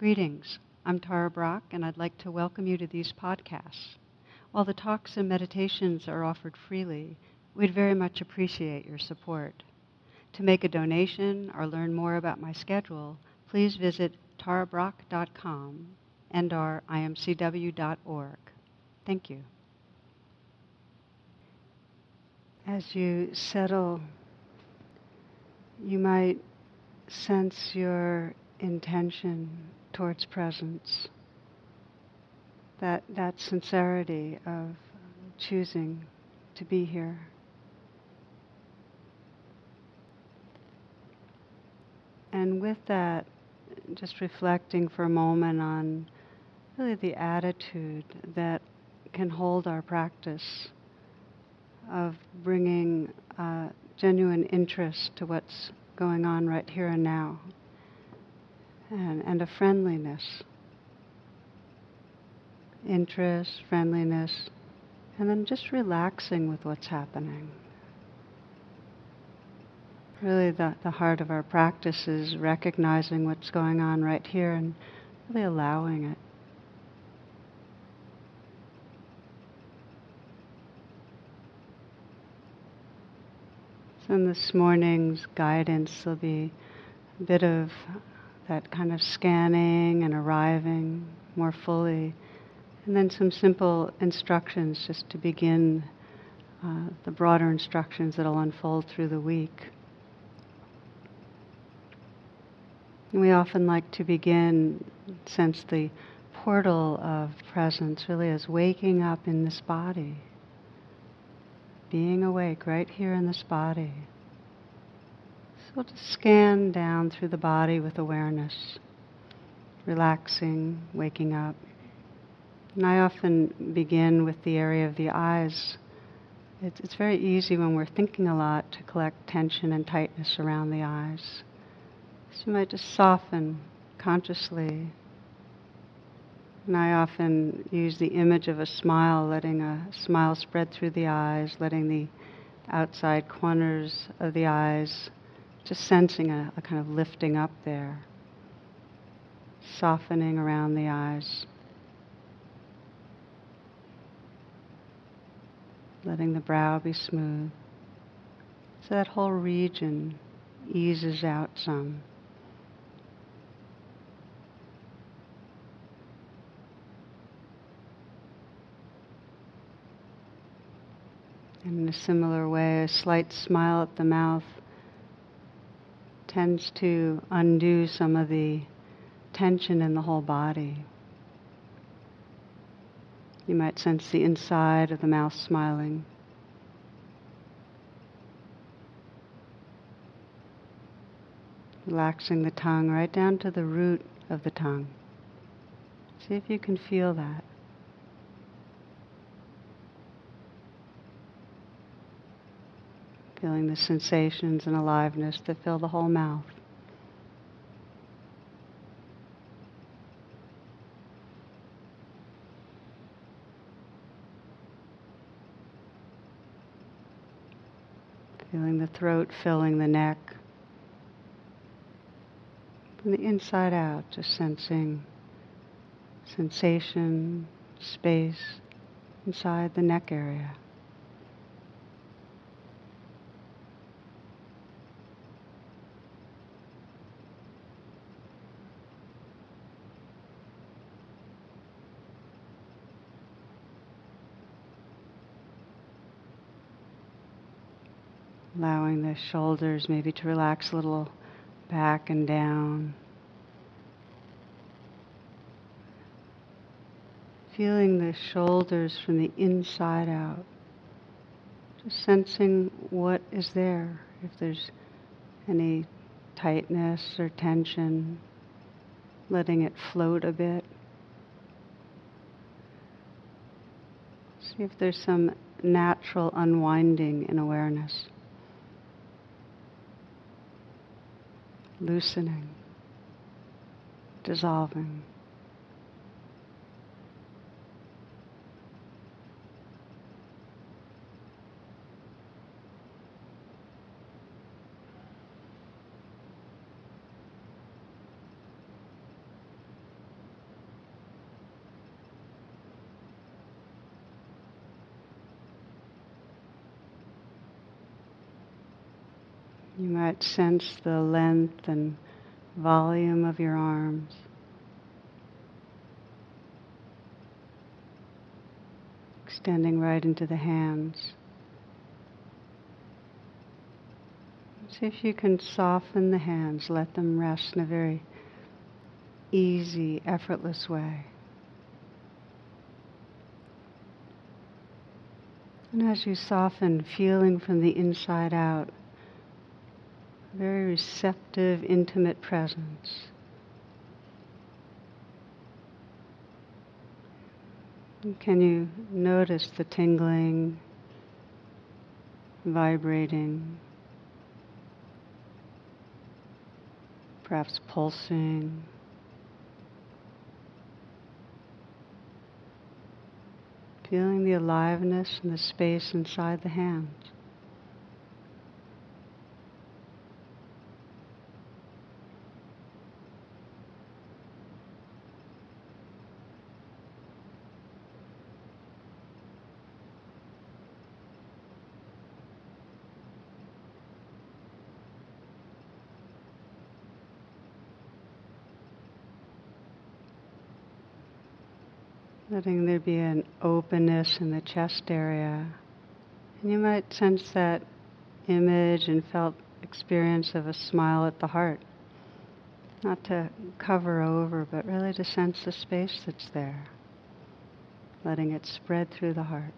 Greetings. I'm Tara Brach, and I'd like to welcome you to these podcasts. While the talks and meditations are offered freely, we'd very much appreciate your support. To make a donation or learn more about my schedule, please visit tarabrach.com and our imcw.org. Thank you. As you settle, you might sense your intention towards presence, that, that sincerity of choosing to be here. And with that, just reflecting for a moment on really the attitude that can hold our practice of bringing uh, genuine interest to what's going on right here and now, and, and a friendliness, interest, friendliness, and then just relaxing with what's happening. Really, the, the heart of our practice is recognizing what's going on right here and really allowing it. So, in this morning's guidance, there'll be a bit of that kind of scanning and arriving more fully, and then some simple instructions just to begin uh, the broader instructions that'll unfold through the week. We often like to begin, since the portal of presence really is waking up in this body being awake right here in this body. So to scan down through the body with awareness, relaxing, waking up. And I often begin with the area of the eyes. It's, it's very easy when we're thinking a lot to collect tension and tightness around the eyes. So you might just soften consciously and I often use the image of a smile, letting a smile spread through the eyes, letting the outside corners of the eyes, just sensing a, a kind of lifting up there, softening around the eyes. Letting the brow be smooth. So that whole region eases out some. And In a similar way, a slight smile at the mouth tends to undo some of the tension in the whole body. You might sense the inside of the mouth smiling. Relaxing the tongue right down to the root of the tongue. See if you can feel that. Feeling the sensations and aliveness that fill the whole mouth. Feeling the throat filling the neck. From the inside out, just sensing sensation, space inside the neck area. Allowing the shoulders maybe to relax a little back and down. Feeling the shoulders from the inside out. Just sensing what is there, if there's any tightness or tension, letting it float a bit. See if there's some natural unwinding in awareness. Loosening, dissolving. You might sense the length and volume of your arms. Extending right into the hands. See if you can soften the hands, let them rest in a very easy, effortless way. And as you soften, feeling from the inside out, very receptive, intimate presence. can you notice the tingling, vibrating, perhaps pulsing? Feeling the aliveness and the space inside the hands. Letting there be an openness in the chest area. And you might sense that image and felt experience of a smile at the heart. Not to cover over, but really to sense the space that's there. Letting it spread through the heart.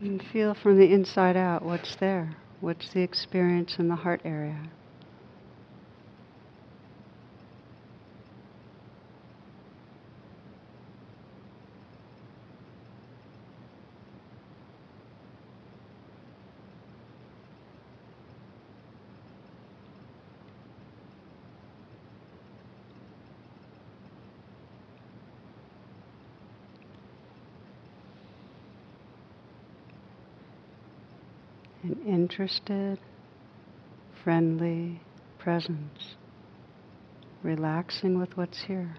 And feel from the inside out what's there. What's the experience in the heart area? An interested, friendly presence, relaxing with what's here.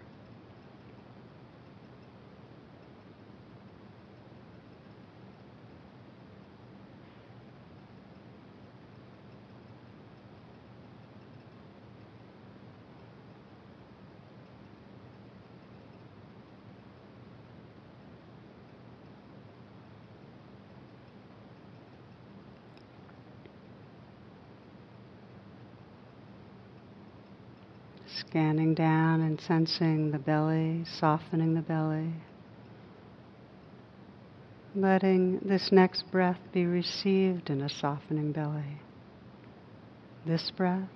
Scanning down and sensing the belly, softening the belly. Letting this next breath be received in a softening belly. This breath.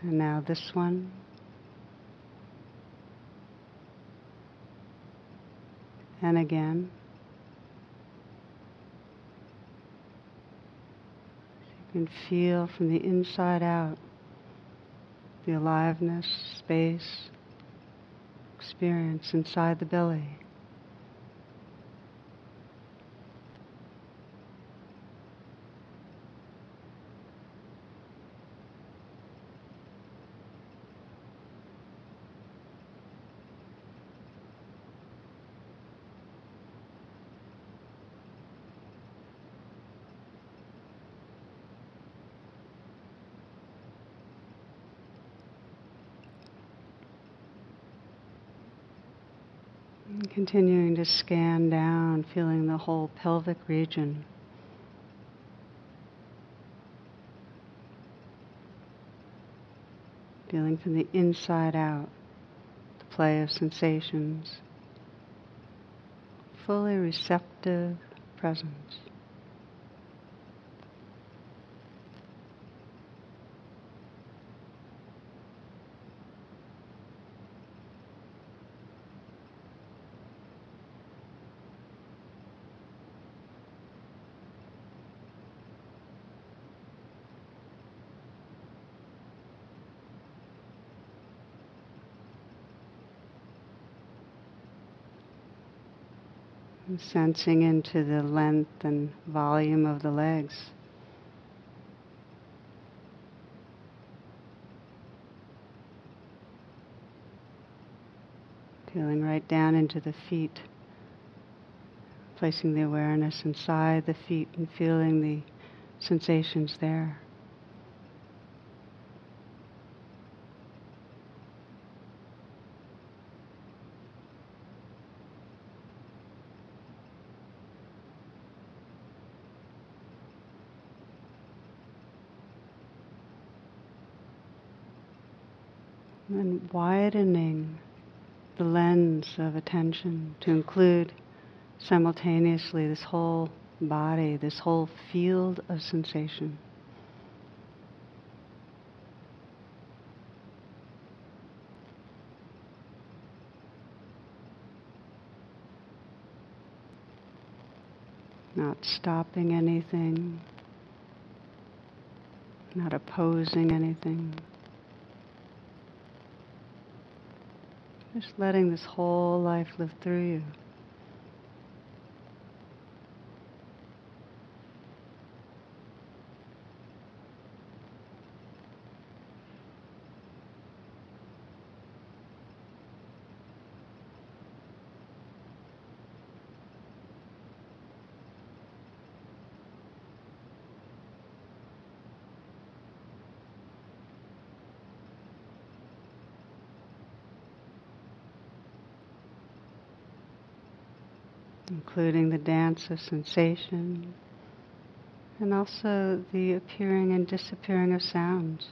And now this one. And again. And feel from the inside out the aliveness, space, experience inside the belly. Continuing to scan down, feeling the whole pelvic region. Feeling from the inside out the play of sensations, fully receptive presence. Sensing into the length and volume of the legs. Feeling right down into the feet, placing the awareness inside the feet and feeling the sensations there. and widening the lens of attention to include simultaneously this whole body, this whole field of sensation. Not stopping anything, not opposing anything. Just letting this whole life live through you. Including the dance of sensation and also the appearing and disappearing of sounds.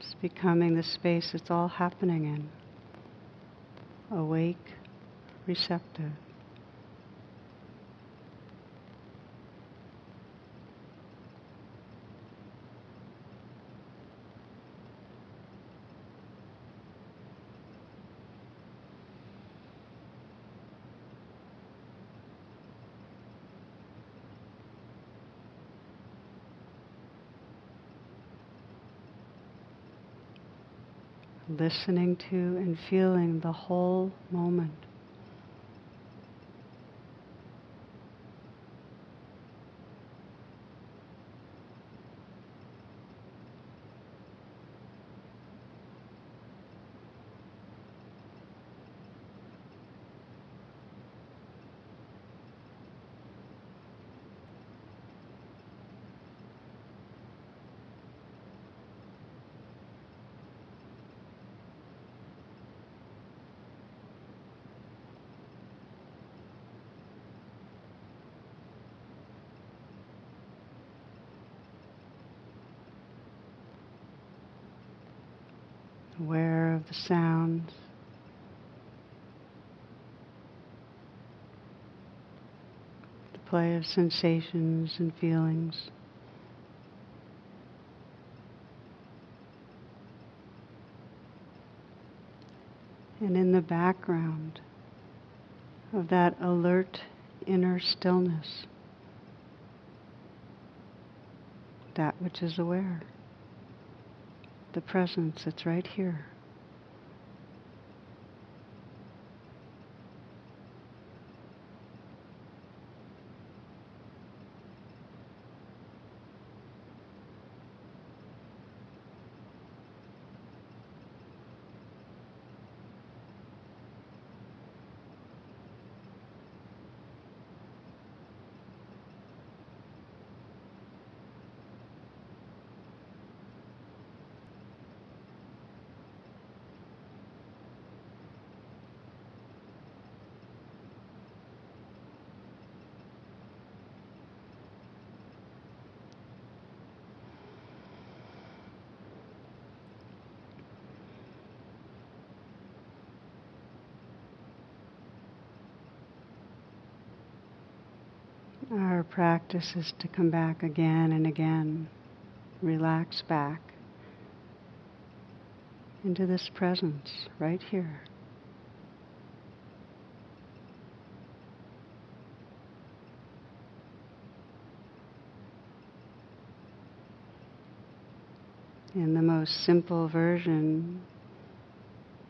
Just becoming the space it's all happening in. Awake, receptive. Listening to and feeling the whole moment. Aware of the sounds. The play of sensations and feelings. And in the background of that alert inner stillness, that which is aware the presence that's right here. Our practice is to come back again and again, relax back into this presence right here. In the most simple version,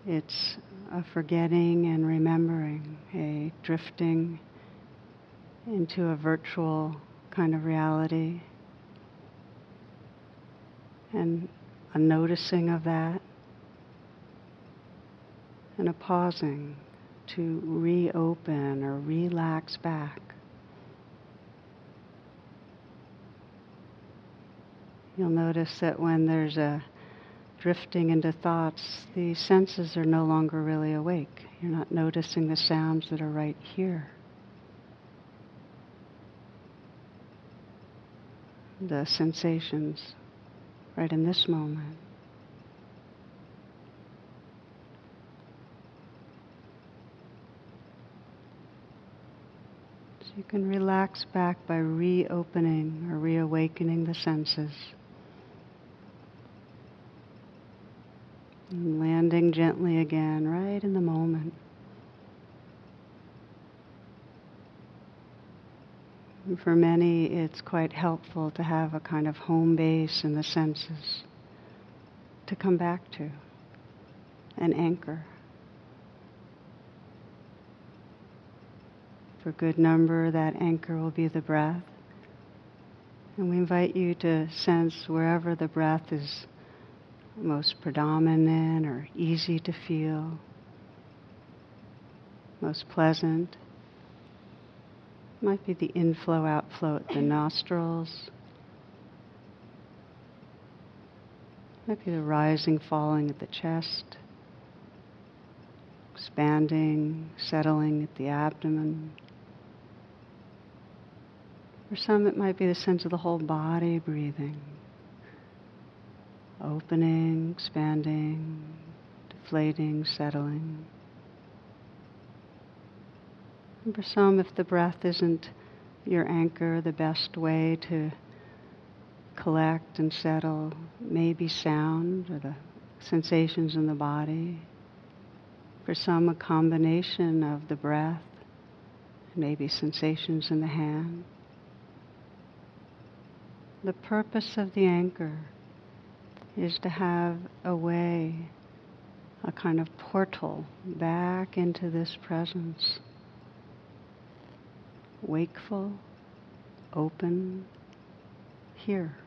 it's a forgetting and remembering, a drifting into a virtual kind of reality, and a noticing of that, and a pausing to reopen or relax back. You'll notice that when there's a drifting into thoughts, the senses are no longer really awake. You're not noticing the sounds that are right here. The sensations right in this moment. So you can relax back by reopening or reawakening the senses. And landing gently again, right in the moment. For many, it's quite helpful to have a kind of home base in the senses to come back to, an anchor. For a good number, that anchor will be the breath. And we invite you to sense wherever the breath is most predominant or easy to feel, most pleasant. Might be the inflow outflow at the nostrils. Might be the rising falling at the chest, expanding, settling at the abdomen. For some, it might be the sense of the whole body breathing opening, expanding, deflating, settling. For some, if the breath isn't your anchor, the best way to collect and settle may be sound or the sensations in the body. For some, a combination of the breath, maybe sensations in the hand. The purpose of the anchor is to have a way, a kind of portal back into this presence. Wakeful, open, here.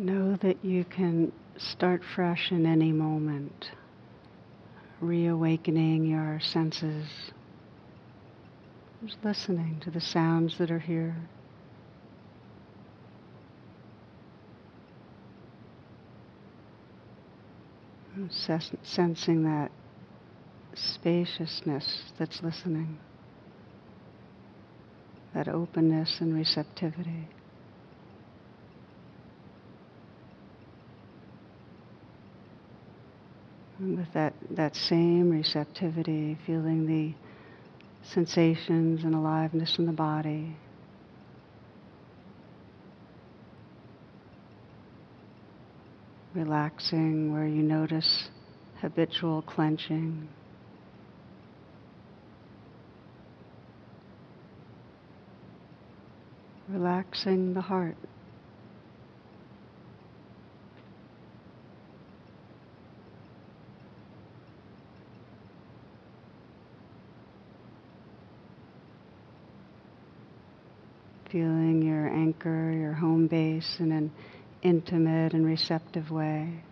Know that you can start fresh in any moment, reawakening your senses, just listening to the sounds that are here. Sensing that spaciousness that's listening, that openness and receptivity. And with that, that same receptivity, feeling the sensations and aliveness in the body. Relaxing where you notice habitual clenching. Relaxing the heart. Feeling your anchor, your home base in an intimate and receptive way.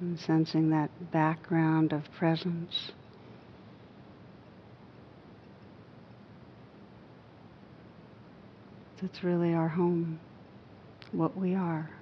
And sensing that background of presence. That's really our home what we are.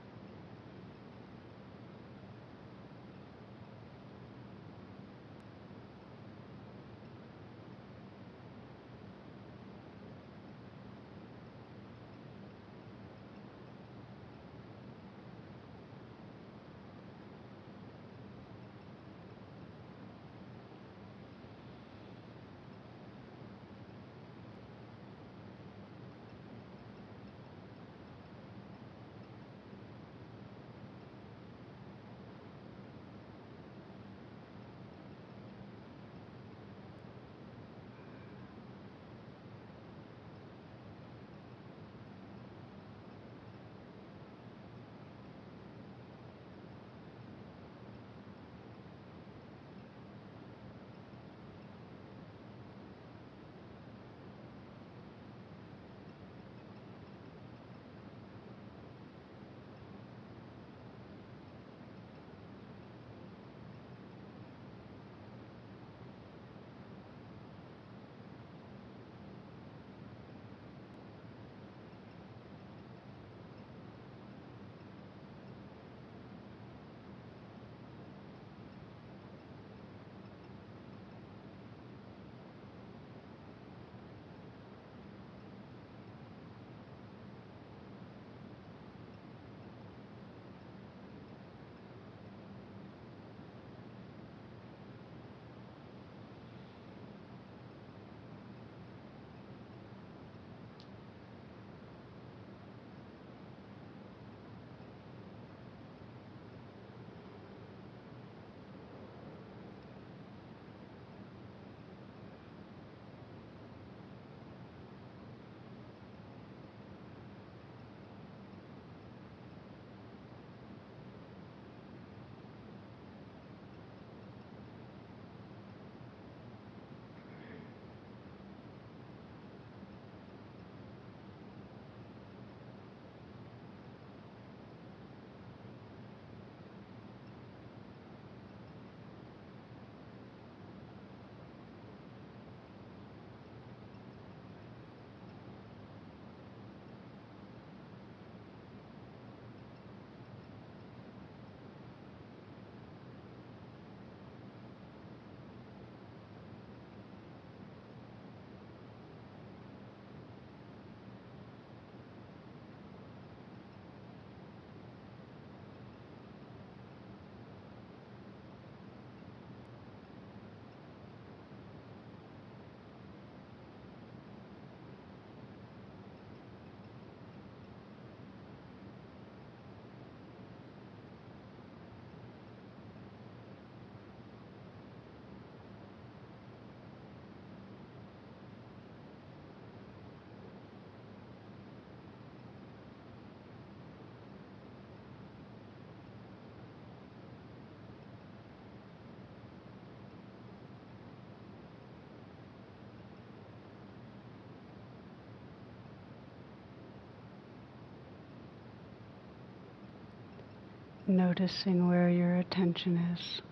Noticing where your attention is.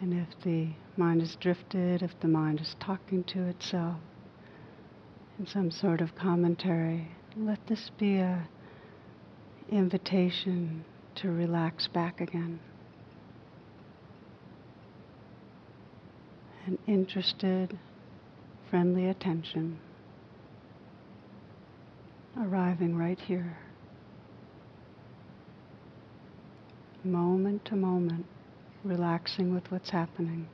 And if the mind is drifted, if the mind is talking to itself in some sort of commentary, let this be a invitation to relax back again. An interested, friendly attention arriving right here, moment to moment, relaxing with what's happening.